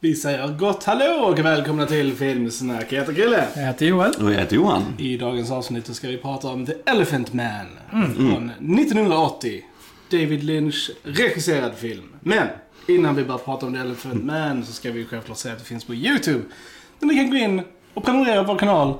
Vi säger gott hallå och välkomna till Filmsnack. Jag heter Krille. Jag heter Joel. Och jag heter Johan. I dagens avsnitt ska vi prata om The Elephant Man från 1980. David Lynch regisserad film. Men innan vi börjar prata om The Elephant Man så ska vi självklart säga att det finns på YouTube. Där ni kan gå in och prenumerera på vår kanal.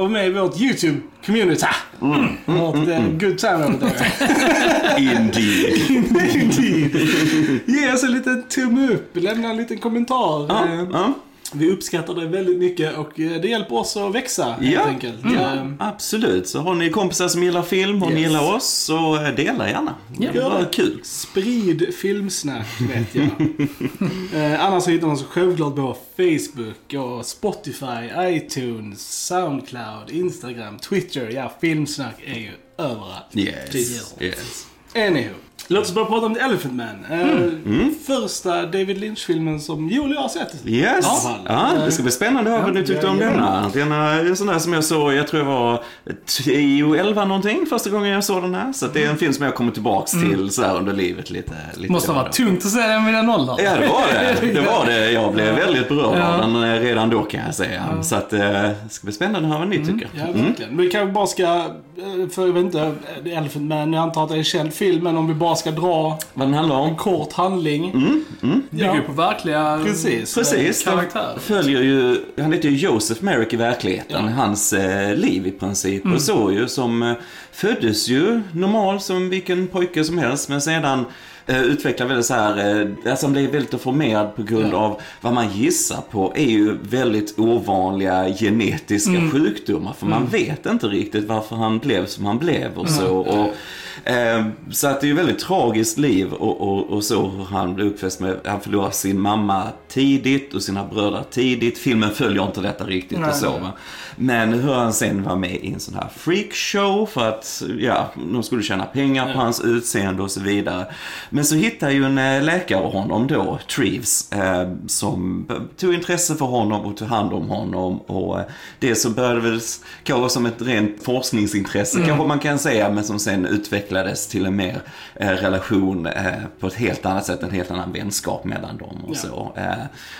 Och med i vårt YouTube-community. Mm. Vårt eh, good time over there. Indeed. Indeed. Ge oss en liten tumme upp, lämna en liten kommentar. Ja, Eh, ja, Vi uppskattar det väldigt mycket och eh, det hjälper oss att växa helt Ja. enkelt. ja, Eh, absolut. Så har ni kompisar som gillar film och ni Yes. gillar oss, så eh, dela gärna. Det bara det. kul. Sprid filmsnack vet jag. eh, annars så hittar man oss självklart på Facebook och Spotify, iTunes, Soundcloud, Instagram, Twitter. Ja, filmsnack är ju överallt. Yes. yes. Anywho. Låt oss börja prata om The Elephant Man. Eh, Mm. Första David Lynch-filmen som Joel och jag har sett. Yes. Ja. Ja, det ska bli spännande att höra vad du tyckte om Ja, denna. Denna är en sån där som jag såg, jag tror jag var 10, 11 någonting första gången jag såg den här. Så det är en film som jag kommer tillbaks till så under livet lite. lite Måste ha varit tungt att se den vid den åldern. Ja, det var det. Det var det. Jag blev väldigt berörd av den eh, redan då kan jag säga. Så att eh, det ska bli spännande att höra vad ni tycker. Ja, verkligen. Vi kanske bara ska, eh, för jag vet inte, The Elephant Man, jag antar att det är en känd film, men om vi bara ska dra Vad den handlar om? en kort handling. Bygger ju på verkliga Precis. Precis, den karaktärer. följer ju, han heter ju Joseph Merrick i verkligheten, Ja. hans eh, liv i princip. Och så ju, som eh, föddes ju normal som vilken pojke som helst, men sedan eh, utvecklar väldigt så här, eh, alltså han blev väldigt deformerad på grund Ja. av vad man gissar på är ju väldigt ovanliga genetiska sjukdomar. För man vet inte riktigt varför han blev som han blev och så. Och, Eh, så att det är ju väldigt tragiskt liv och, och, och så hur han blev uppväxt med, han förlorar sin mamma tidigt och sina bröder tidigt. Filmen följer inte detta riktigt Nej, och så nej. va. Men hur han sen var med i en sån här freakshow för att, ja, de skulle tjäna pengar på hans utseende och så vidare. Men så hittar ju en eh, läkare honom då, Treves, eh, som tog intresse för honom och tog hand om honom. Och eh, det så började väl kanske som ett rent forskningsintresse kanske man kan säga, men som sen utvecklades till en mer eh, relation eh, på ett helt annat sätt, en helt annan vänskap mellan dem och Ja. så.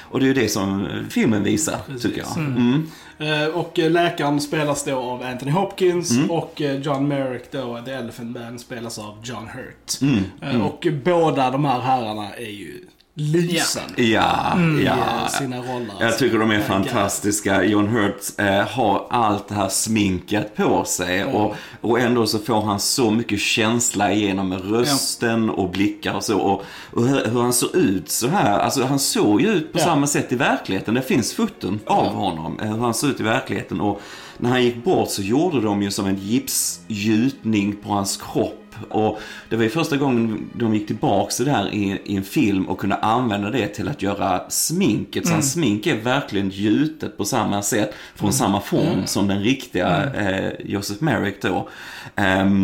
Och det är ju det som filmen visar, tycker jag. Mm. Eh, Och eh, läkaren spelas då av Anthony Hopkins Mm. och eh, John Merrick då, The Elephant Man, spelas av John Hurt. Mm. Eh, Och båda de här herrarna är ju lysande Ja, i ja. sina roller. Jag tycker de är fantastiska. John Hurt eh, har allt det här sminket på sig och, och ändå så får han så mycket känsla igenom rösten och blickar och så. Och, och hur, hur han ser ut så här. Alltså han såg ju ut på Ja. samma sätt i verkligheten. Det finns foton av honom, eh, hur han ser ut i verkligheten. Och när han gick bort så gjorde de ju som en gipsgjutning på hans kropp. Och det var ju första gången de gick tillbaks till det här i, i en film och kunde använda det till att göra sminket. Så hans smink är verkligen gjutet på samma sätt, från samma form som den riktiga eh, Joseph Merrick då.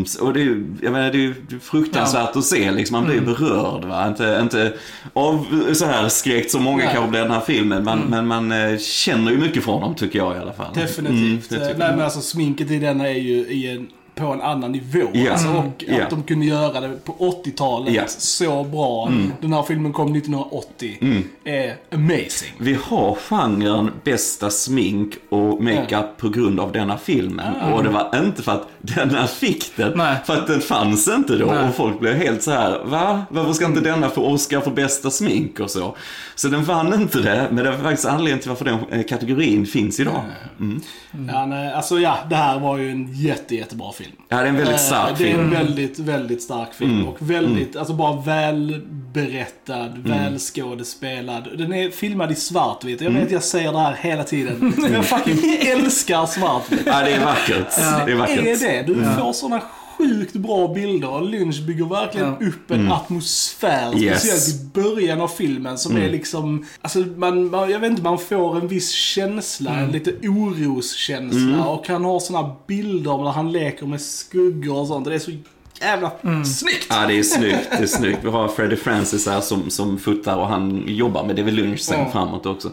Så- och det är ju, jag menar, det är fruktansvärt att se liksom, man blir ju berörd va. Inte, inte av så här skräckt som många Nej. kanske blir den här filmen, men, men man eh, känner ju mycket från dem tycker jag i alla fall. Definitivt. Mm, det Nej men alltså sminket i den är ju i en, på en annan nivå. Ja. Alltså, Mm. och Ja. att de kunde göra det på 80-talet Ja. Mm. så bra. Den här filmen kom 1980. Är amazing. Vi har genren bästa smink och makeup på grund av denna filmen. Och det var inte för att denna fick den, Nej. för att den fanns inte då. Nej. Och folk blev helt så här: va? Varför ska inte denna få Oscar för bästa smink och så? Så den vann inte det, men det var faktiskt anledningen till varför den eh, kategorin finns idag. Mm. Ja, nej, alltså ja, det här var ju en jätte, jättebra film. Ja, det är en väldigt Eh, stark Det är en film. Mm. väldigt, väldigt stark film. Och väldigt, alltså bara välberättad, Mm. välskådespelad. Den är filmad i svartvitt. Jag Mm. vet jag säger det här hela tiden. Men jag fucking älskar svartvitt. Ja, det är vackert. Det är vackert. är det. Du får såna sjukt bra bilder Lynch bygger verkligen Ja. upp en atmosfär. Mm. Yes. Mm. Speciellt i början av filmen som är liksom, alltså man, man, jag vet inte, man får en viss känsla, Mm. en lite oroskänsla. Och han har såna bilder där han leker med skuggor och sånt. Och det är så jävla snyggt. Ja, det är snyggt. Det är snyggt. Vi har Freddie Francis här som, som fotar och han jobbar med David Lynch sen Ja. framåt också.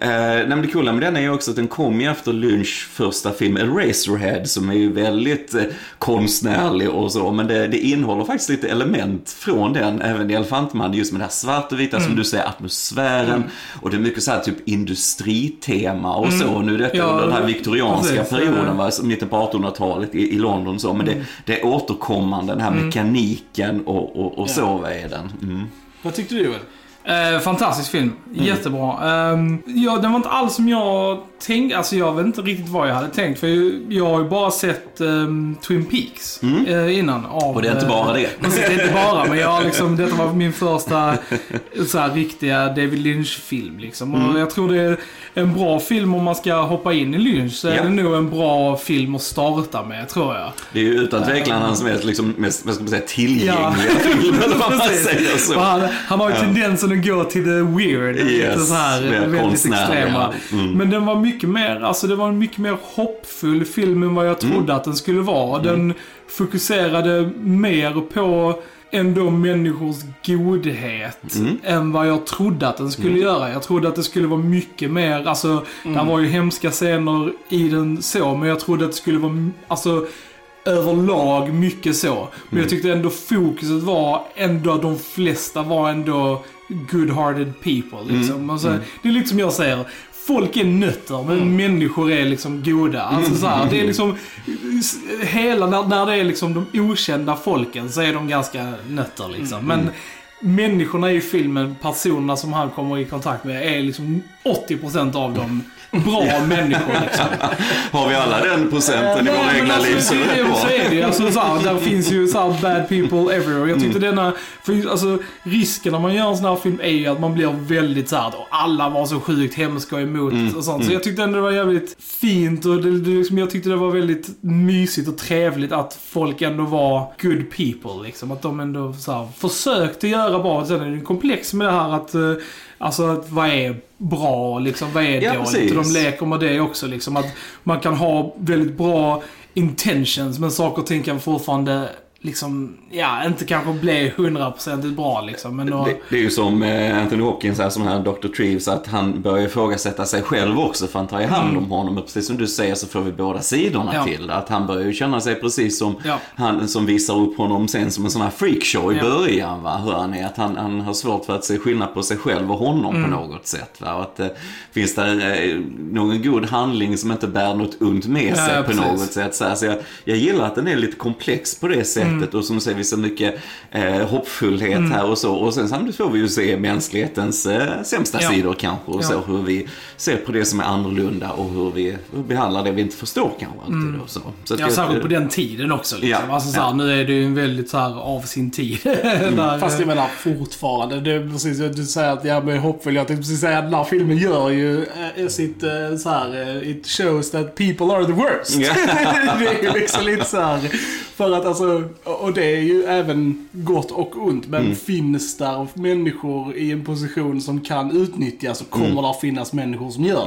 Eh, nej, det coola med den är ju också att den kom ju efter Lynch första film Eraserhead som är ju väldigt eh, konstnärlig och så. Men det, det innehåller faktiskt lite element från den, även i Elefantman, just med det här svart och vita Mm. som du säger, atmosfären. Och det är mycket så här typ industritema och så. Och nu är detta Ja, under den här viktorianska precis. perioden, va, mitten på 1800-talet i, i London och så. Men det, det är återkommande, den här mekaniken och, och, och så vad är den. Mm. Vad tyckte du Joel? Eh, fantastisk film. Jättebra. Ehm, ja, den var inte alls som jag tänkte. Alltså jag vet inte riktigt vad jag hade tänkt. För jag, jag har ju bara sett ehm, Twin Peaks eh, innan. Av, Och det är inte bara det. eh, Precis, det är inte bara. Men jag liksom, detta var min första så här, riktiga David Lynch-film. Liksom. Och jag tror det är en bra film om man ska hoppa in i Lynch. Så är Ja. det nog en bra film att starta med, tror jag. Det är ju utan tvekan hans mest, liksom, mest säga, tillgängliga Ja. film, eller vad man Precis. säger så. Och Han, han har ju tendensen att gå till det weird. lite Yes, så här, väldigt extrema. Mm. Men den var mycket mer, alltså det var en mycket mer hoppfull film än vad jag Mm. trodde att den skulle vara. Den fokuserade mer på ändå människors godhet Mm. än vad jag trodde att den skulle göra. Jag trodde att det skulle vara mycket mer, alltså det var ju hemska scener i den så, men jag trodde att det skulle vara, alltså överlag mycket så. Men jag tyckte ändå fokuset var ändå, de flesta var ändå good-hearted people. Liksom. Alltså, Det är lite som jag säger. Folk är nötter, men människor är liksom goda. Alltså, så här, det är liksom, hela, när, när det är liksom de okända folken så är de ganska nötter liksom. Men människorna i filmen, personerna som han kommer i kontakt med, är liksom 80% av dem bra människor liksom. Har vi alla den procenten i våra egna alltså, liv så är det det- bra. Så är det. Alltså, så här, där finns ju så här bad people everywhere. Jag tyckte Mm. denna, för alltså risken när man gör en sån här film är ju att man blir väldigt så här, och alla var så sjukt hemska och emot Mm. och sånt. Så jag tyckte ändå det var jävligt fint och det, det, liksom, jag tyckte det var väldigt mysigt och trevligt att folk ändå var good people liksom. Att de ändå så här, försökte göra bra. Sen är det komplext med det här att, eh, alltså vad är bra liksom, vad är Ja, dåligt? precis. Och de leker med det också liksom. Att man kan ha väldigt bra intentions men saker och ting kan fortfarande liksom, ja, inte kanske bli hundraprocentigt bra liksom. Men då, Det, det är ju som eh, Anthony Hopkins, här, som här Dr. Treves, att han börjar ifrågasätta sig själv också för han tar ju hand om honom. Och precis som du säger så får vi båda sidorna Mm. Ja. till. Att han börjar ju känna sig precis som Ja. han som visar upp honom sen som en sån här freakshow i Ja. början. Va? Hur han är, att han, han har svårt för att se skillnad på sig själv och honom Mm. på något sätt. Va? Och att eh, finns det eh, någon god handling som inte bär något ont med sig på precis. något sätt. Så, här, så jag, jag gillar att den är lite komplex på det sättet Mm. Och som säger, vi ser mycket eh, hoppfullhet här och så. Och sen samtidigt får vi ju se mänsklighetens eh, sämsta Ja. sidor kanske och Ja. så. Hur vi ser på det som är annorlunda och hur vi hur behandlar det vi inte förstår kanske alltid. Och så. Så att Mm. Ja, jag- särskilt på den tiden också. Liksom. Ja, Alltså, så här, ja. Nu är det ju en väldigt så här, av sin tid. Där, Fast jag menar fortfarande, det är precis du säger att jag är hoppfull. Jag tänkte precis säga att den här filmen gör ju äh, sitt äh, så här, it shows that people are the worst. Ja. det är ju liksom lite så här, för att alltså, och det är ju även gott och ont. Men Mm. finns där människor i en position som kan utnyttjas så kommer Mm. där finnas människor som gör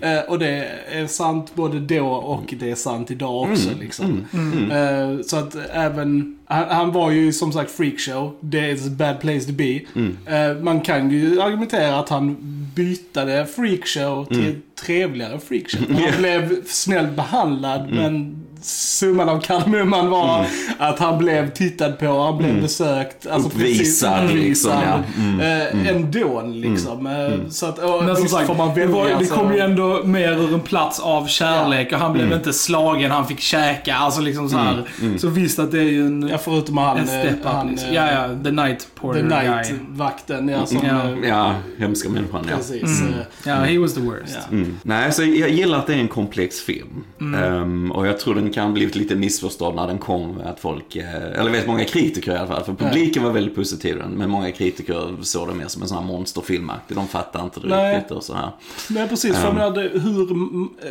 det. Eh, och det är sant både då och det är sant idag också. Mm. Liksom. Eh, så att även, han, han var ju som sagt freakshow. Det är a bad place to be. Mm. Eh, man kan ju argumentera att han bytade freakshow till trevligare freakshow. Han Mm. Blev snällt behandlad men summan av kardemumman var att han blev tittad på, han blev besökt. Alltså Uppvisad, precis, liksom, ja. Mm, eh, Ändå liksom. Eh, Så att, och, Men som sagt, får man det, välja. var, det kom ju ändå mer ur en plats av kärlek och han blev Mm. inte slagen, han fick käka. Alltså liksom så här. Så visst att det är ju en, Ja, förutom han, en step eh, up. han liksom. Ja, ja, the night porter The guy. Night-vakten, ja, som... Ja. Ja, hemska människan ja. Precis. Ja, he was the worst. Mm. Nej, så jag gillar att det är en komplex film. Mm. Ehm, och jag tror den kan blivit lite missförstådd när den kom. Att folk, eh, eller vet många kritiker i alla fall, för publiken var väldigt positiv den. Men många kritiker såg det mer som en sån här monsterfilmaktig. De fattar inte Nej. riktigt och så här. Nej precis, för jag menar, det- hur,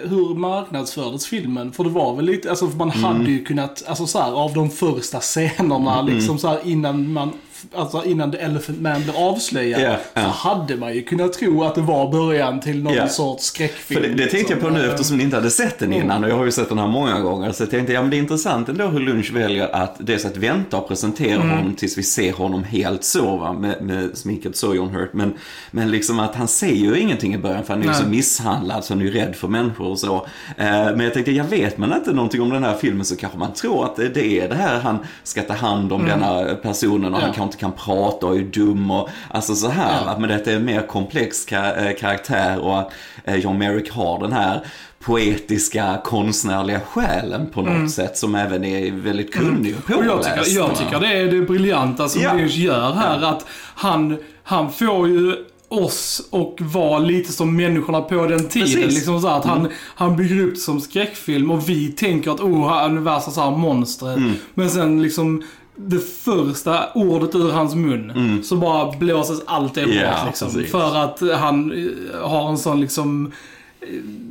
hur marknadsfördes filmen? För det var väl lite, alltså för man Mm. hade ju kunnat, alltså så här, av de första scenerna liksom så här innan man alltså innan The Elephant Man blev avslöjad, Ja, så ja. hade man ju kunnat tro att det var början till någon Ja. sorts skräckfilm. För det, det tänkte jag på nu eh, eftersom ni inte hade sett den innan och jag har ju sett den här många gånger. Så jag tänkte, ja men det är intressant ändå hur Lunch väljer att dels att vänta och presentera honom tills vi ser honom helt så va, med, med sminket så John Hurt. Men, men liksom att han säger ju ingenting i början för han är ju så misshandlad så han är ju rädd för människor och så. Eh, men jag tänkte, jag vet man inte någonting om den här filmen så kanske man tror att det, är det här han ska ta hand om denna personen och han Ja. Inte kan prata och är dum och alltså så här. Ja. Men detta är en mer komplex eh, karaktär och att eh, John Merrick har den här poetiska, konstnärliga själen på något sätt som även är väldigt kunnig och Och jag påläst. tycker, jag tycker det är det briljanta som Ja. Lynch gör här. Att han, han får ju oss och vara lite som människorna på den tiden. Precis. Mm. Liksom så att han, han bygger upp som skräckfilm och vi tänker att oh, han är värsta så här monstret. Mm. Men sen liksom det första ordet ur hans mun så bara blåses allt det Mm. Ja, liksom. precis. För att han eh, har en sån liksom eh,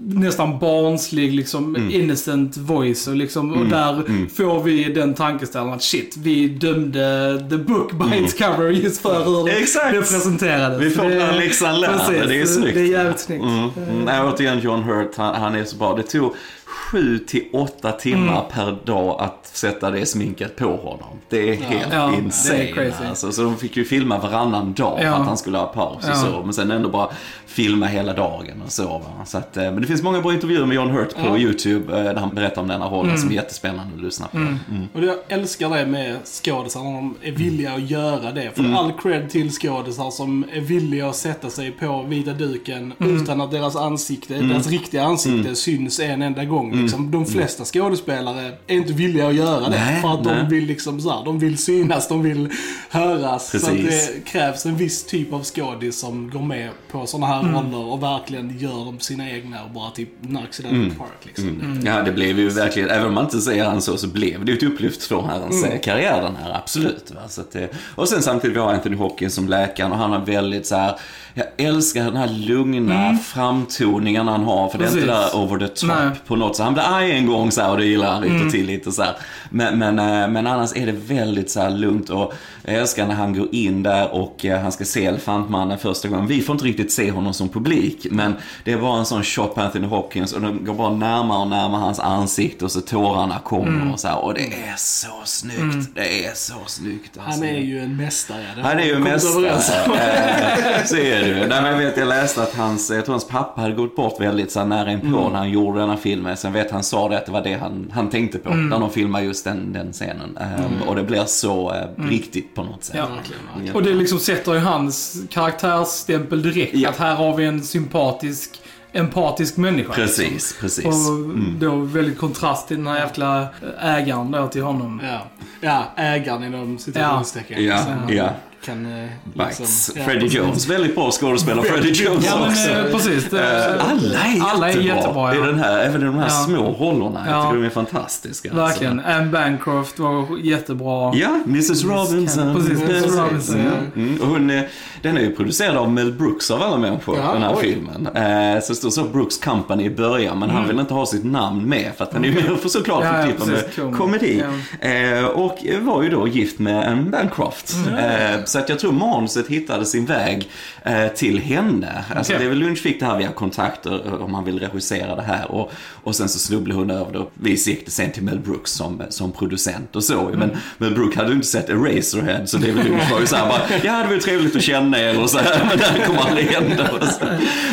nästan barnslig liksom Mm. innocent voice och liksom och där får vi den tankeställaren att shit, vi dömde the book by its cover just för hur Mm. Exakt. det presenterades. Vi får den läxan lärd. Det är snyggt. Det är jävligt snyggt. Mm. Mm. Nej, återigen John Hurt, han, han är så bra. Det tog sju till åtta timmar Mm. per dag att sätta det sminket på honom. Det är helt Ja, insane. det är crazy. Alltså, så de fick ju filma varannan dag för Ja. att han skulle ha paus och Ja. så. Men sen ändå bara filma hela dagen och så. Va? så att, eh, men det finns många bra intervjuer med John Hurt på YouTube eh, där han berättar om denna rollen Mm. som är jättespännande att lyssna på. Mm. Och jag älskar det med skådisar när de är villiga att göra det. Mm. För all cred till skådisar som är villiga att sätta sig på vita duken Mm. utan att deras ansikte, Mm. deras riktiga ansikte syns en enda gång. Liksom. De flesta skådespelare är inte villiga att göra det. Nej, för att nej. de vill liksom så här, de vill synas, de vill höras. Så att Precis. det krävs en viss typ av skådis som går med på sådana här Mm. roller och verkligen gör dem sina egna och bara typ knocks it the park. Liksom. Mm. Ja, det blev ju verkligen, även om man inte säger han så, så blev det ju ett upplyft från hans mm. karriär den här, absolut. Va? Så att, det- och sen samtidigt, vi har Anthony Hopkins som läkaren och han har väldigt så här. Jag älskar den här lugna framtoningen han har, för det är inte Mm. Precis. där over the top Nej. på något sätt. Han blir arg en gång så här och det gillar han Mm. lite till lite så här. Men, men, eh, men annars är det väldigt så här lugnt och jag älskar när han går in där och eh, han ska se Elefantmannen första gången. Vi får inte riktigt se honom som publik, men det är bara en sån shot på Anthony Hopkins och den går bara närmare och närmare hans ansikte och så tårarna kommer Mm. och så här. Och det är så snyggt. Det är så snyggt. Han alltså. är ju en mästare. Han är ju kommit mästare. så är det ju. Nej, men jag vet, jag läste att hans, jag tror hans pappa hade gått bort väldigt så här, nära inpå Mm. när han gjorde den här filmen. Sen vet han sa det att det var det han, han tänkte på när de filmade just den, den scenen. Eh, Och det blir så eh, riktigt på något sätt. Ja. Och det liksom sätter ju hans karaktärsstämpel direkt. Ja. Att här har vi en sympatisk, empatisk människa. Precis, liksom. precis. Och då väldigt kontrast till den här jävla ägaren då till honom. Ja, ja ägaren inom citationstecken. Ja, Som ja. Kan, eh, Bites. liksom, ja, Freddie Jones, väldigt bra skådespelare Freddie Jones Ja, men också. eh, precis. Det, Eh, Alla är Alla är jättebra. jättebra. I den här, även i de här Ja. små rollorna. Jag Ja. tycker de är fantastiska. alltså. verkligen. Anne Bancroft var jättebra. Ja, Mrs Robinson. Precis, Mrs. Robinson, Mm, mm. Och hon, den är ju producerad av Mel Brooks av alla människor, Ja, den här oj. filmen. Så det står så Brooks Company i början, men han vill inte ha sitt namn med för att han är ju mer för såklart Mm. Ja, förknippad med Kom- komedi. Och var ju då gift med en Bancroft. Så att jag tror manuset hittade sin väg eh, till henne. Alltså är väl Lunch fick det här via kontakter eh, om han vill regissera det här. Och, och sen så snubblade hon över det och vi gick det sen till Mel Brooks som, som producent och så. Mm. Men Mel Brooks hade ju inte sett Eraserhead så väl Lunch var ju såhär bara, ja det var ju trevligt att känna er och så här, men det här kommer aldrig hända. Och så.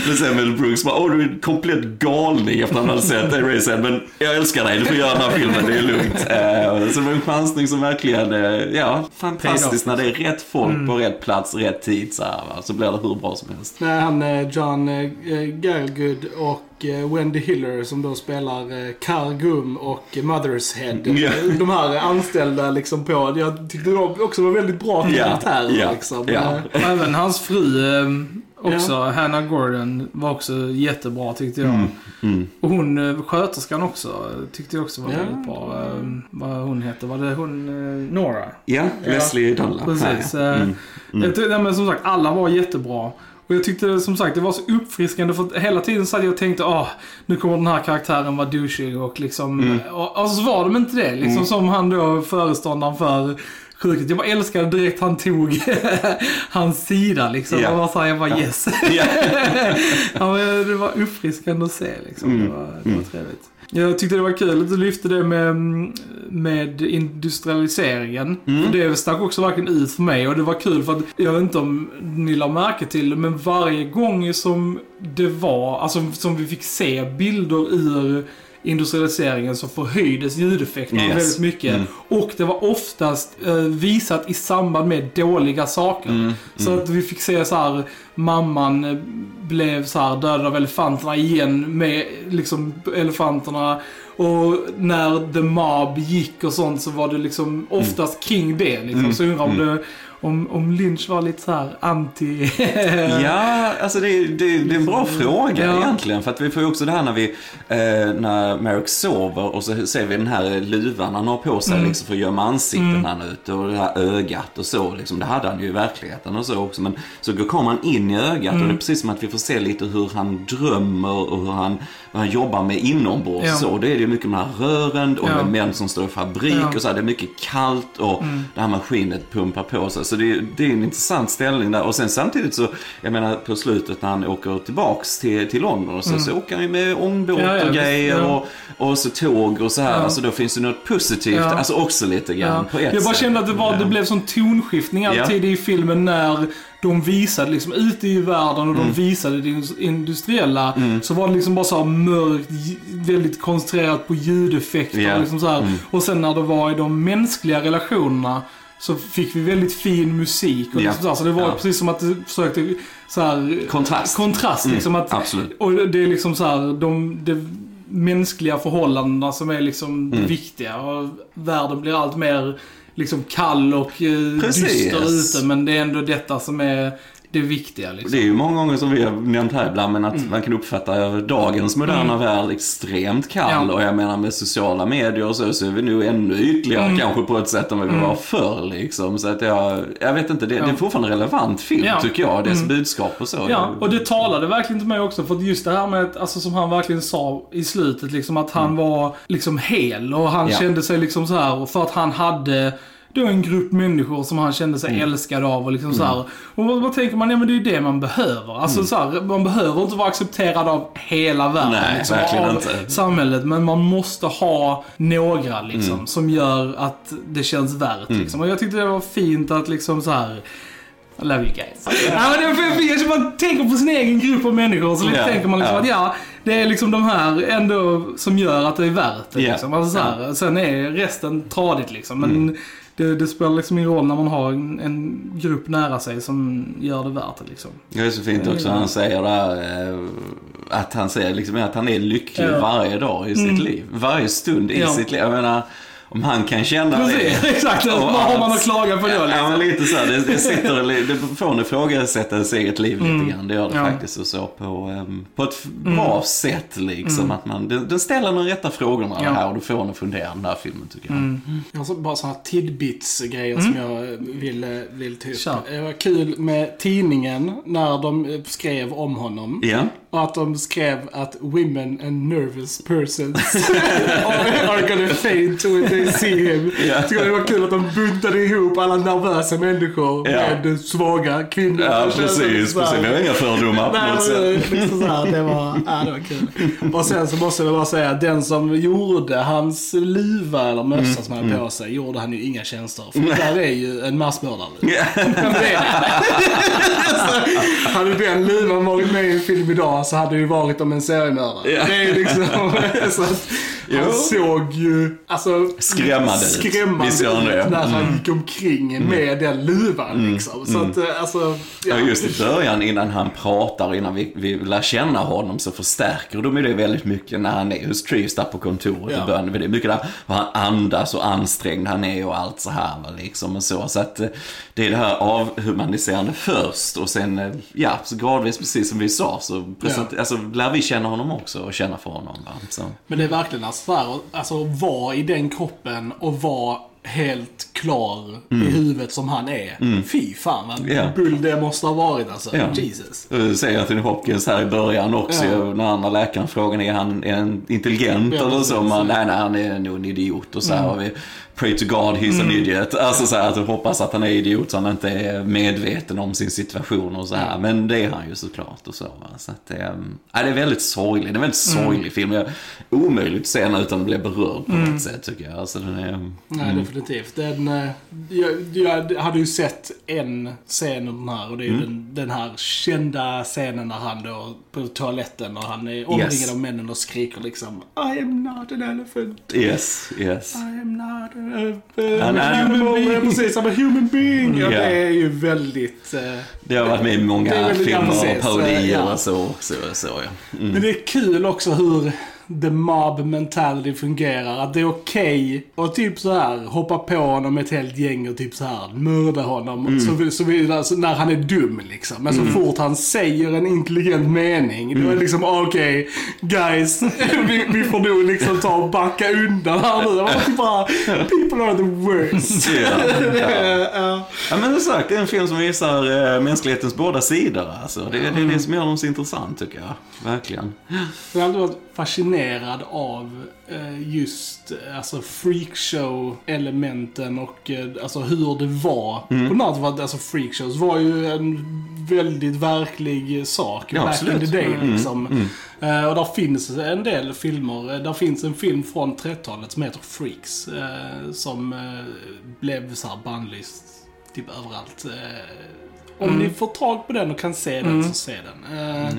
Men sen Mel Brooks bara, åh du är komplett galning efter att han hade sett Eraserhead. Men jag älskar dig, du får göra den här filmen, det är lugnt. Eh, så det var en chansning som verkligen, eh, ja, fantastiskt när det är rätt folk på rätt plats, rätt tid så här, va? Så blir det hur bra som helst. Nej, han eh, John eh, Gielgud och eh, Wendy Hiller som då spelar eh, Carl Gum och Mother's Head. Ja. De här är anställda liksom på, jag tyckte de också var väldigt bra karaktärer ja, liksom. ja. Eh, Och även hans fru också, Hannah Gordon, var också jättebra tyckte jag. Mm. Och hon eh, sköterskan också, tyckte jag också var Ja. väldigt bra. Eh, vad hon heter, var det hon eh, Nora? Ja, Leslie Dunlap. Precis. ja. eh, Mm. Jag tyckte, men som sagt, alla var jättebra. Och jag tyckte som sagt det var så uppfriskande för hela tiden satt jag och tänkte ah, nu kommer den här karaktären vara douchig och liksom... Mm. Och, och så var de inte det. Liksom som han då, föreståndaren för sjukt. Jag bara älskade direkt han tog hans sida liksom. Ja. Och bara så här, jag bara yes. Ja. ja, det var uppfriskande att se liksom. Mm. Det var, det var trevligt. Jag tyckte det var kul att du lyfte det med, med industrialiseringen. Mm. Det stack också verkligen ut för mig och det var kul för att, jag vet inte om ni la märke till men varje gång som det var, alltså som vi fick se bilder ur industrialiseringen så förhöjdes ljudeffekterna Yes. väldigt mycket. Mm. Och det var oftast eh, visat i samband med dåliga saker. Mm, Så att vi fick se så här, mamman eh, blev så här dödad av elefanterna igen med liksom elefanterna. Och när The Mob gick och sånt så var det liksom oftast kring det. Liksom. Mm, Så jag undrar om, mm. det, om, om Lynch var lite så här anti... Ja, alltså det, det, det är en bra fråga Ja. egentligen. För att vi får ju också det här när vi, eh, när Merrick sover och så ser vi den här luvan han har på sig Mm. liksom, för att gömma ansikten han är ute och det här ögat och så. Liksom, det hade han ju i verkligheten och så också. Men så går kameran in i ögat Mm. och det är precis som att vi får se lite hur han drömmer och hur han, vad han jobbar med inombords. Ja. Så det är ju mycket med de här rören och Ja. med män som står i fabrik Ja. och så här, Det är mycket kallt och det här maskinet pumpar på sig. Så det, det är en intressant ställning där. Och sen samtidigt så, jag menar på slutet när han åker tillbaks till, till London och så, så åker han ju med ångbåt Ja, ja, och grejer ja. och, och så tåg och så här. Ja. Alltså då finns det något positivt, alltså också lite grann på ett Jag bara sätt. kände att det, var, det blev sån tonskiftning alltid i filmen när de visade liksom ute i världen och Mm. de visade det industriella. Så var det liksom bara så mörkt, väldigt koncentrerat på ljudeffekter. Och, liksom så. Mm. och sen när det var i de mänskliga relationerna så fick vi väldigt fin musik. Och Ja. liksom så, så det var Ja. precis som att det försökte så här, Kontrast. kontrast liksom att, Absolut. och det är liksom så här, de, de mänskliga förhållandena som är liksom Mm. viktiga. Och världen blir allt mer liksom kall och eh, dyster ute. Men det är ändå detta som är det viktiga liksom. Det är ju många gånger som vi har nämnt här ibland, men att man kan uppfatta dagens moderna värld extremt kall. Mm. Ja. Och jag menar med sociala medier och så, så är vi nu ännu ytligare Mm. kanske på ett sätt än vad vi var förr liksom. Så att jag, jag vet inte, det, det är fortfarande en relevant film Ja. tycker jag. Dess budskap och så. Ja, och det talade verkligen till mig också. För just det här med, alltså som han verkligen sa i slutet, liksom att han var liksom hel. Och han Mm. Ja. kände sig liksom så här och för att han hade då en grupp människor som han kände sig Mm. älskad av och liksom så här. Och vad, vad tänker man, ja men det är ju det man behöver. Mm. Alltså så här, man behöver inte vara accepterad av hela världen. Nej, liksom, av inte. samhället. Men man måste ha några liksom, Mm. som gör att det känns värt. Liksom. Och jag tyckte det var fint att liksom så här I love you guys. ja, men det är för. Man tänker på sin egen grupp av människor. Så Ja, tänker man liksom ja. att ja, det är liksom de här ändå som gör att det är värt det. Ja, Liksom. Alltså, så här, Sen är resten tradigt liksom. Men Mm. Det, det spelar liksom ingen roll när man har en, en grupp nära sig som gör det värt det liksom. Det är så fint också han säger där eh, att han säger liksom att han är lycklig Ja. varje dag i sitt liv. Varje stund i Ja. sitt liv. Jag menar, om han kan känna Precis, det. exakt. och Vad har man att klaga på då Ja, liksom? men lite så här, det, det, sitter, det får en ifrågasätta ens eget liv lite grann. Det gör det Mm. Ja. faktiskt och så på, ehm, på ett bra sätt liksom. Att man, den, den ställer de rätta frågorna Mm. Ja. Mm. här och du får en att fundera den här filmen tycker jag. Jag har så- bara sådana tidbits-grejer som jag vill, eh, vill ta upp. Det var kul med tidningen när de eh, skrev om honom. Ja. Och att de skrev att women and nervous persons are gonna faint when they see him. Ja. Tycker det var kul att de buntade ihop alla nervösa människor Ja. med svaga kvinnor. Ja, precis. så precis. Vi har inga fördomar. Nej, men, liksom så här, det, var, ja, det var kul. Och sen så måste jag bara säga att den som gjorde hans luva eller mössa Mm, som han hade på sig gjorde han ju inga tjänster. För det där är ju en massmördare. Ja. Men det är så, Hade den luvan varit med i en film idag så hade det ju varit om en seriemördare. Ja. Det är liksom så att han såg ju alltså, Skrämmande ut. skrämmande han det? ut när han Mm. gick omkring med den luvan. Liksom. Så att eh, alltså, Ja, just i början innan han pratar, innan vi, vi lär känna honom så förstärker de ju det väldigt mycket när han är hos Treves där på kontoret Ja. i början. Det är mycket där hur han andas och ansträngd han är och allt så här liksom och så. Så att eh, det är det här avhumaniserande först och sen, eh, ja, så gradvis precis som vi sa så present, alltså, lär vi känna honom också och känna för honom. Va? Så. Men det är verkligen alltså, här, alltså vara i den kroppen och vara helt klar i huvudet som han är. Fy fan vad Mm. Ja. bull det måste ha varit alltså. Ja. Jesus. Det säger Anthony Hopkins här i början också ju, när andra läkaren frågar är han är han intelligent Ja, eller så. Mm. Man, nej, nej, han är nog en idiot och så här. Och vi, Pray to God he's an idiot. Alltså så här, att hoppas att han är idiot så han inte är medveten om sin situation och så här. Mm. Men det är han ju såklart och så. Va? så att det, ja, det är väldigt sorgligt. Det är en väldigt Mm. sorglig film. Jag, omöjligt att se den utan att bli berörd på något sätt tycker jag. Alltså, den är, Nej, definitivt. Den, eh, jag, jag hade ju sett en scen av den här och det är Mm. den, den här kända scenen när han då på toaletten och han är omringad Yes. av männen och skriker liksom I am not an elephant. yes, yes. I am not An an animal being. Ja, precis, I'm a human being. Ja, Ja. det är ju väldigt... eh, Det har varit med i många filmer och parodier ja. och så. så, så ja. Mm. Men det är kul också hur the mob mentality fungerar. Att det är okej att typ så här hoppa på honom med ett helt gäng och typ så här mörda honom. Mm. Så, så vi, alltså, när han är dum liksom. Men så fort han säger en intelligent mening, då är Mm. det liksom okej, guys, vi, vi får nog liksom ta och backa undan här nu. Typ bara, people are the worst. Ja, Det ja. men som sagt, det är en film som visar eh, mänsklighetens båda sidor. Alltså. Det, det är det som gör dem så intressant tycker jag. Verkligen. Alltid varit fascinerad av eh, just eh, alltså freakshow-elementen och eh, alltså hur det var. Mm. På något alltså freakshows var ju en väldigt verklig sak Ja, back absolut. in the day Mm, liksom. Eh, och där finns en del filmer. Där finns en film från 30-talet som heter Freaks. som blev så här bannlyst typ överallt. Eh, om Mm. ni får tag på den och kan se den så se den. Eh,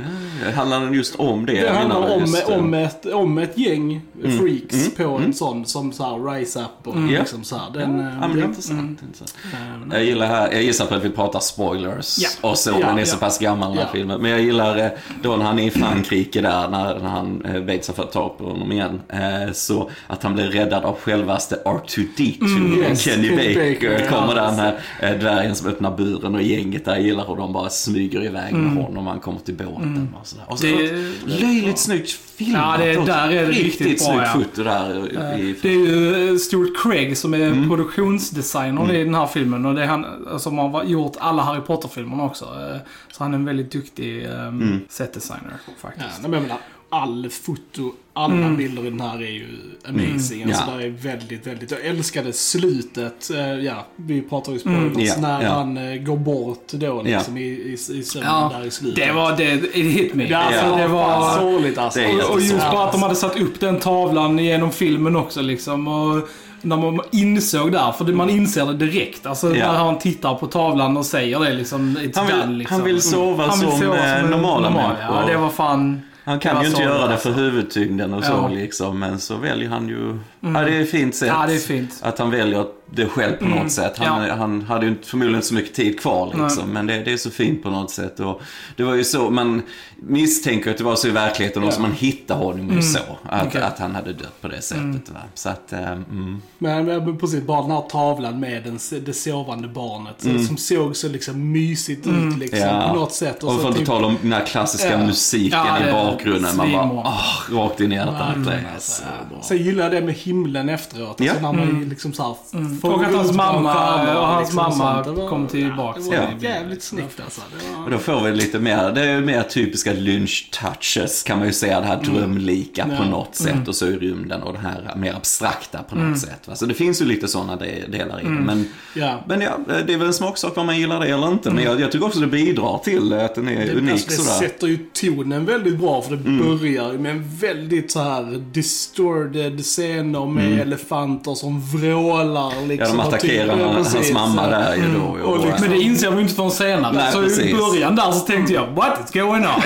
Det handlar den just om det? det handlar om, just, eh, om, ett, om ett gäng Mm. freaks på en sån som så här Rise Up och Ja. liksom så här. Den, Ja, men det är ja, intressant. intressant. mm, Jag gillar här, jag gissar på att vi pratar spoilers Ja. och så, Ja, den är så ja. pass gammal den här filmen. Men jag gillar eh, då när han är i Frankrike där, när, när han eh, vet sig för att ta på honom igen. Eh, så att han blir räddad av självaste R2D2. Mm, yes. Kenny Baker, Baker, kommer där med eh, dvärgen som öppnar buren och gänget där gillar hur de bara smyger iväg med honom och han kommer till båten och sådär. Och så, Mm. Det- löjligt snyggt filmat. Ja, det- där är det riktigt bra, snyggt ja. foto där. i- Det är ju eh, Stuart Craig som är Mm. produktionsdesignern i den här filmen. Och det är han som har gjort alla Harry Potter-filmerna också. Eh, Så han är en väldigt duktig um, Mm. setdesigner Ja, faktiskt. jag menar, all foto, alla bilder i den här är ju amazing. Mm, Alltså ja. det är väldigt, väldigt... Jag älskade slutet. eh, ja, vi pratar ju spoilers. Mm, ja, när ja. han eh, går bort då liksom i, i, i sömnen Ja, där i slutet. det var det, it hit me. Ja, alltså, det var... sorgligt alltså. Och, och just bara att de hade satt upp den tavlan genom filmen också liksom. Och när man insåg där, för man inser det direkt. Alltså Ja. när han tittar på tavlan och säger det liksom. Han vill- done, liksom. han vill sova Han vill som, sova eh, en normala normal. människor. Ja, det var fan... Han kan ju inte göra det alltså. för huvudtyngden och så Ja. liksom. Men så väljer han ju... Ja, det är ett fint sätt. Ja, det är fint. Att han väljer det själv på något sätt. Han, Ja. han hade ju inte- förmodligen inte så mycket tid kvar liksom. Men det, det är så fint på något sätt. Och det var ju så, man misstänker att det var så i verkligheten och så man hittar honom ju så. Att, Okej. att han hade dött på det sättet. Va? Så att, mm. Men, precis, bara den här tavlan med den, det sovande barnet. så- Som såg så liksom mysigt ut liksom Ja. på något sätt. Och så för att typ- tala om den här klassiska Ja. musiken Ja, i bakgrunden. Man bara, åh, rakt in i hjärtat. Alltså, så gillar jag det med himlen efteråt. Ja. Alltså när man liksom så här får Och att hans mamma- och hans liksom mamma sånt. Kom tillbaks Det var i jävligt snyggt alltså. Var... Och då får vi lite mer, det är mer typiska lynch-touches kan man ju säga. Det här drömlika på Ja. något sätt och så i rymden och det här mer abstrakta på något sätt. Va? Så det finns ju lite sådana de- delar i det. Men, Ja. men ja, det är väl en smaksak om man gillar det eller inte. Men jag, jag tycker också det bidrar till att den är Det, unik alltså, det sådär. Mm. sätter ju tonen väldigt bra för det börjar ju med en väldigt så här distorted scener med elefanter som vrålar Mm. Ja, liksom. de attackerar typ- ja, hans precis, mamma ja. där ju då. Och Och, liksom- Men det inser ju inte förrän senare. Nej, så i precis. början där så tänkte jag, what is going on?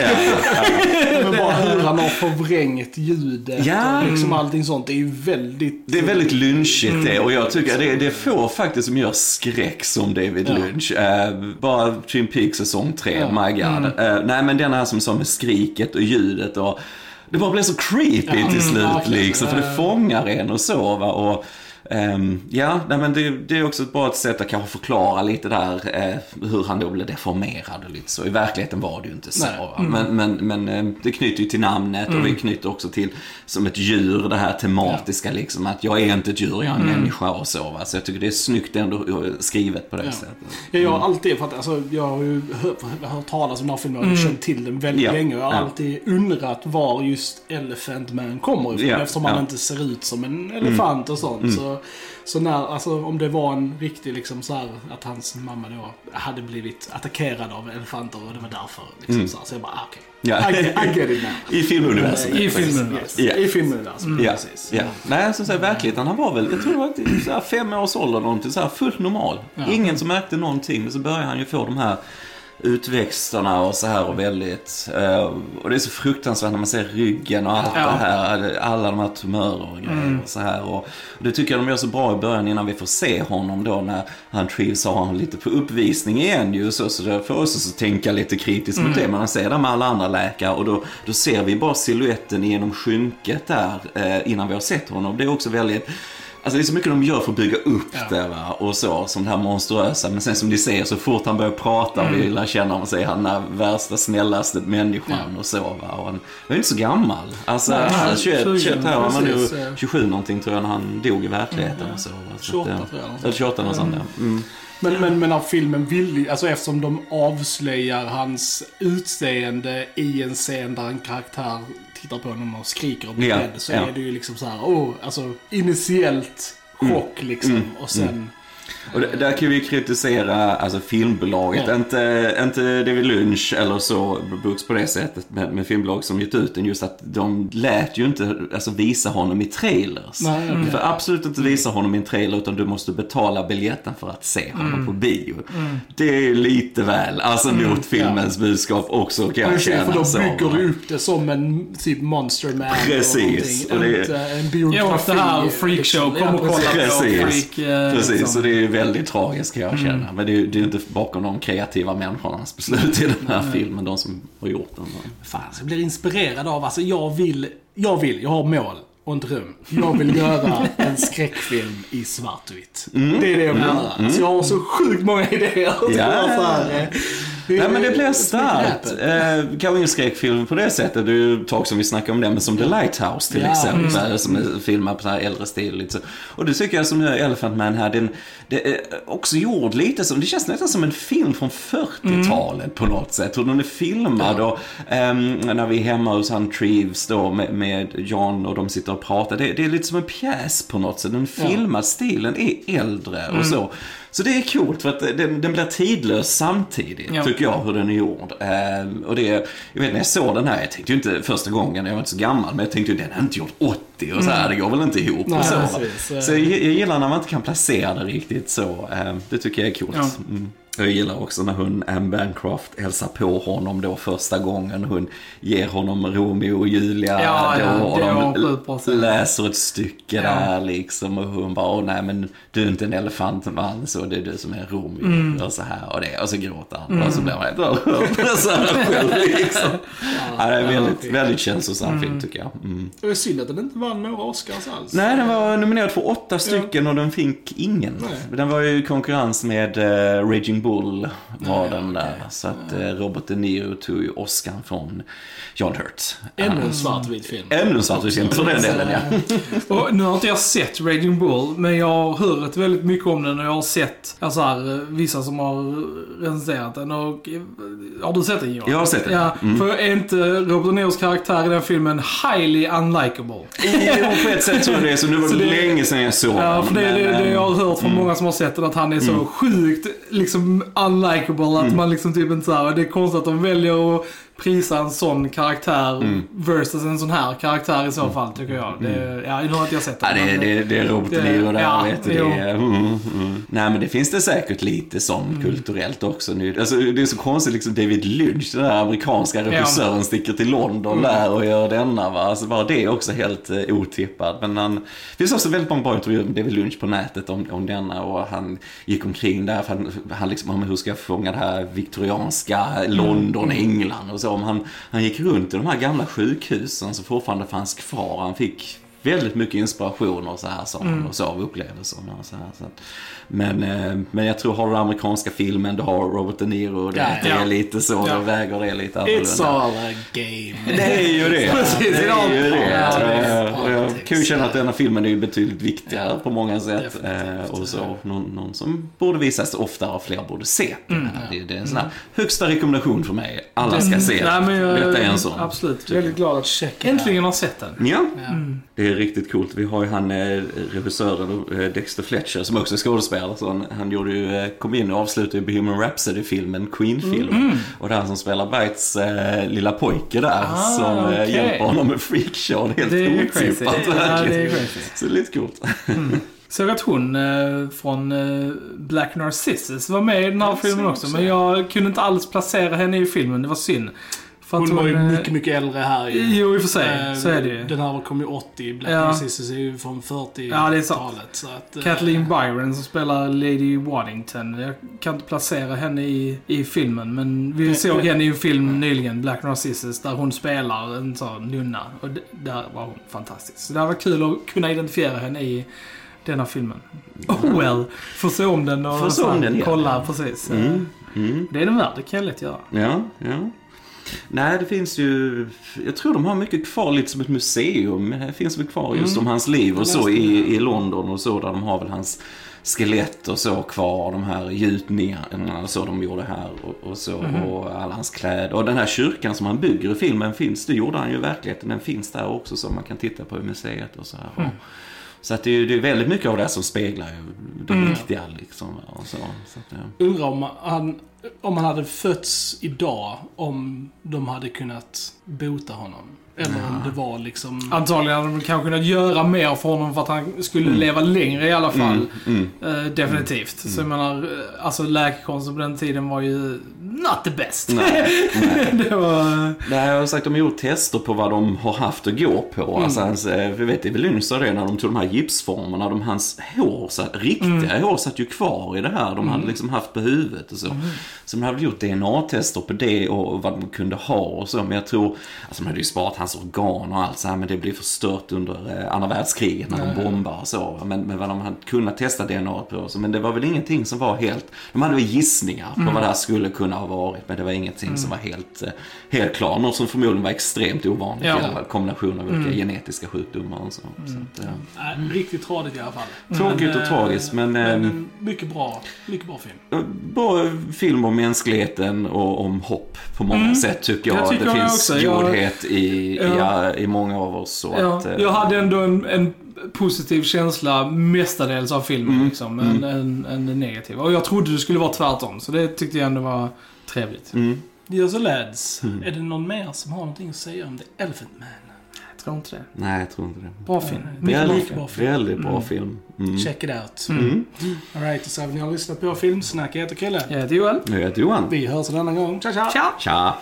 Men bara hur han har förvrängt ljudet Ja. och liksom allting sånt. Det är ju väldigt... Det är väldigt lynchigt Mm. det och jag tycker det, det är få faktiskt som gör skräck som David Ja. Lynch. Eh, bara Twin Peaks säsong 3, Ja. Mm. my god. Eh, nej men den här som sa med skriket och ljudet och det bara blev så creepy till slut verkligen. liksom. För det fångar en och så va. Och, Ehm, ja, nej, men det, det är också ett bra sätt att kanske förklara lite där eh, hur han då blev deformerad och lite så. I verkligheten var det ju inte så. Va. Men, men, men eh, det knyter ju till namnet och vi knyter också till som ett djur det här tematiska liksom att jag är inte ett djur, jag är en människa och så. Va? Så jag tycker det är snyggt ändå eh, skrivet på det Ja. sättet. Ja, jag har alltid, för att, alltså, jag har ju hört, hört talas om den här filmen och känt till den väldigt Ja. länge. Och jag har Ja. alltid undrat var just Elephant Man kommer ifrån. Ja. Eftersom han Ja. inte ser ut som en elefant och sånt. Så, så när, alltså, om det var en riktig, liksom så här, att hans mamma då hade blivit attackerad av elefanter och det var därför. Liksom, så, här. så jag bara, ah, okej. Ja. I, get- I get it now. I filmuniversum. I filmen. Yes. Ja. I filmuniversum, Ja, precis. ja. Nej, som sagt, verkligheten, han var väl, jag tror det var till så här fem års ålder någonting, så här fullt normal. Ingen som märkte någonting, men så börjar han ju få de här utväxterna och så här och väldigt, eh, och det är så fruktansvärt när man ser ryggen och allt Ja. det här, alla de här tumörer och grejer och så här. Och, och det tycker jag de gör så bra i början innan vi får se honom då när han trivs har han lite på uppvisning igen ju så, så det får oss att tänka lite kritiskt mot det. Men man ser det med alla andra läkare och då, då ser vi bara siluetten genom skynket där eh, innan vi har sett honom. Det är också väldigt Alltså det är så mycket de gör för att bygga upp Ja. det va? och så, som det här monstruösa. Men sen som ni ser, så fort han börjar prata och vi lär känna honom så är han den värsta, snällaste människan och så va. Och han var inte så gammal. Alltså, Nej, han är 21, 20, 21 här, han var nog ja. 27 någonting tror jag när han dog i verkligheten och så. va. Så 28 att, tror jag, Eller 28 något sånt ja. Mm. Men, men, men när filmen vill alltså eftersom de avslöjar hans utseende i en scen där en karaktär tittar på honom och skriker och blir Ja, rädd så ja. är det ju liksom så här, oh, alltså initiellt chock liksom. Och sen... Och där kan vi kritisera alltså, filmbolaget. Ja. Inte, inte David Lynch eller så, Brooks på det sättet med, med filmbolag som gett ut den. Just att de lät ju inte alltså, visa honom i trailers. Nej, okej. För absolut inte visa honom i en trailer utan du måste betala biljetten för att se honom på bio. Det är lite väl, alltså mot filmens budskap också kan jag känna. för då så, bygger du upp det som en typ Monster Man Precis, och och det- Inte en Ja, biografi. och det här Freakshow, kom och Ja, kolla precis. på Precis. Freak. eh, Precis, liksom. så det är ju väldigt tragiskt kan jag känna. Men det är ju det är inte bakom de kreativa människornas beslut i den här filmen, de som har gjort den. Fan, jag blir inspirerad av, alltså jag vill, jag vill, jag har mål och en dröm. Jag vill göra en skräckfilm i svartvitt. Det är det jag vill göra. Så jag har så sjukt många idéer. Ja. jag så här, Nej men det blir starkt. Eh, kanske ingen skräckfilm på det sättet. Det är ju ett tag som vi snackade om det, men som The Lighthouse till Ja, exempel. Som är filmad på så här äldre stil. Så. Och det tycker jag som Elephant Man här, den, det är också gjord lite som, det känns nästan som en film från 40-talet på något sätt. Hur den är filmad och ehm, när vi är hemma hos han Treves då med, med John och de sitter och pratar. Det, det är lite som en pjäs på något sätt. Den filmad stilen är äldre och så. Så det är coolt för att den, den blir tidlös samtidigt, Ja. tycker jag, hur den är gjord. Ehm, och det, jag vet när jag såg den här, jag tänkte ju inte första gången, jag var inte så gammal, men jag tänkte ju den är inte gjord 80 och så här, det går väl inte ihop Nej, och så. precis. Så jag, jag gillar när man inte kan placera det riktigt så. Ehm, det tycker jag är coolt. Ja. Mm. Jag gillar också när hon, Anne Bancroft, hälsar på honom då första gången. Hon ger honom Romeo och Julia Ja, ja, då. Och det var de läser ett stycke Ja. där liksom. Och hon bara, åh nej men du är inte en elefantman så det är du som är Romeo. Mm. Och så här och det. Och så gråter han. Och så blir man helt rörd. Liksom. Ja, det är väldigt, väldigt kälsosam film tycker jag. Mm. Det är synd att den inte vann några Oscars alls. Nej, den var nominerad för åtta stycken och den fick ingen. Nej. Den var ju i konkurrens med uh, Raging Bull var Ja, den där. Så att eh, Robert De Niro tog ju Oscar från John Hurt. Ännu en svartvit film. Ännu en svartvit film för den delen ja. Och nu har inte jag sett Raging Bull, men jag har hört väldigt mycket om den och jag har sett alltså här, eh, vissa som har recenserat den. Och, eh, har du sett den Johan? Jag har sett den. Ja, för är inte Robert De Niros karaktär i den filmen highly unlikable? Jo, på ett sätt tror jag det. Så nu var det, det- länge sedan jag såg Ja, den. för det är det, det jag har hört från många som har sett den, att han är så sjukt liksom unlikable att man liksom typ inte såhär, det är konstigt att de väljer att prisa en sån karaktär versus en sån här karaktär i så fall, tycker jag. Det, ja, nu har inte jag sett Ja, den. det, det, det är Robert De Niro där, Ja, vet du. Det är, mm, mm. Nej, men det finns det säkert lite som kulturellt också nu. Alltså, det är så konstigt, liksom David Lynch, den där amerikanska regissören, sticker till London där och gör denna. Va? Alltså, bara det är också helt eh, otippat. Men han, det finns också väldigt många bra intervjuer med David Lynch på nätet om, om denna och han gick omkring där för han, han liksom, "Ja, hur ska jag fånga det här viktorianska London, England och så. Om han, han gick runt i de här gamla sjukhusen som fortfarande fanns kvar. Han fick väldigt mycket inspiration och så här så, Mm. och så av upplevelserna. Och så här, så att, men, eh, men jag tror, har du den amerikanska filmen, du har Robert De Niro, det, Ja, det ja. är lite så, Ja. då väger det lite It's annorlunda. all a game. Det är ju det. Precis, det är ju det. Ja, det är och jag kan ju känna att denna filmen är ju betydligt viktigare på många sätt. Eh, Och så, någon, någon som borde visas oftare och fler borde se. Mm. Det, det är en sån här högsta rekommendation för mig. Alla ska se Nej, men jag, Detta är en sån. Absolut. Väldigt glad att Check it äntligen har sett den. Ja, Ja. Är riktigt coolt. Vi har ju han eh, regissören eh, Dexter Fletcher som också är skådespelare. Så han, han gjorde ju, eh, kom in och avslutade ju Bohemian Rhapsody-filmen, Queen-filmen. Och det är han som spelar Bites eh, lilla pojke där Mm. Ah, som okej. hjälper honom med freakshow. Helt otippat Ja, det är crazy. Så det är lite coolt. Såg att hon eh, från eh, Black Narcissus var med i den här Jag filmen också. Men jag kunde inte alls placera henne i filmen. Det var synd. För att Hon var ju eh, mycket, mycket äldre här ju. Jo, i och för sig. Eh, Så är det ju. Den här kom ju 80. Black Ja. Narcissus är ju från 40-talet. Ja, eh, Kathleen Byron som spelar Lady Waddington. Jag kan inte placera henne i, i filmen. Men vi såg henne i en film nyligen, Black Narcissus, där hon spelar en sån nunna. Och där var hon fantastisk. Så det var kul att kunna identifiera henne i denna filmen. Oh well, få se om den och om den, ja. kolla precis. Mm. Mm. Det är den värd, det kan jag lätt göra. Ja, ja. Nej, det finns ju... Jag tror de har mycket kvar lite som ett museum. Det finns väl kvar just om hans liv och så i, i London och så. Där de har väl hans skelett och så kvar. De här gjutningarna och så de gjorde här och, och så. Och alla hans kläder. Och den här kyrkan som han bygger i filmen finns. Det gjorde han ju i verkligheten. Den finns där också som man kan titta på i museet och så här. Så att det är det är väldigt mycket av det som speglar det riktiga liksom. Och så. Så att, ja. Undrar om han, om han hade fötts idag, om de hade kunnat bota honom. Eller om det var liksom... Antagligen hade de kanske kunnat göra mer för honom för att han skulle leva längre i alla fall. Mm. Eh, definitivt. Så jag menar, eh, alltså läkekonsten på den tiden var ju not the best. Nej, nej. det var... Nej, jag har sagt de har gjort tester på vad de har haft att gå på. Mm. Alltså, hans, eh, vi vet Evelyn sa det när de tog de här gipsformerna. De, hans hår, satt, riktiga hår satt ju kvar i det här. De hade liksom haft på huvudet och så. Så de hade gjort DNA-tester på det och vad de kunde ha och så. Men jag tror, alltså de hade ju sparat hans organ och allt så här. Men det blev förstört under eh, andra världskriget när de bombade och så. Men, men vad de hade kunnat testa DNA på. och Så, men det var väl ingenting som var helt, de hade väl gissningar på vad det här skulle kunna ha varit. Men det var ingenting som var helt, eh, helt klart. Något som förmodligen var extremt ovanligt. Ja. i alla kombination av olika genetiska sjukdomar och så. så att, eh, Nej, riktigt tradigt i alla fall. Tråkigt Men, och tragiskt men, Men eh, en mycket bra, mycket bra film. bra film om mänskligheten och om hopp på många sätt tycker jag. Jag tycker det jag finns också. Godhet i, Ja. i, i många av oss. Så Ja, att, eh, jag hade ändå en, en positiv känsla mestadels av filmen Mm. liksom. En, en, en negativ. Och jag trodde det skulle vara tvärtom. Så det tyckte jag ändå var trevligt. Mm. Dears och lads, Mm. är det någon mer som har någonting att säga om The Elephant Man? Jag tror inte det. Nej, jag tror inte det. Bra film. Väldigt, bra film. väldigt bra film. Mm. Check it out. Mm. Alright, så har ni har lyssnat på Filmsnack. Jag heter Chrille. Jag heter Joel. Nu heter Johan. Vi hörs en annan gång. Tja, tja! Ciao! Tja!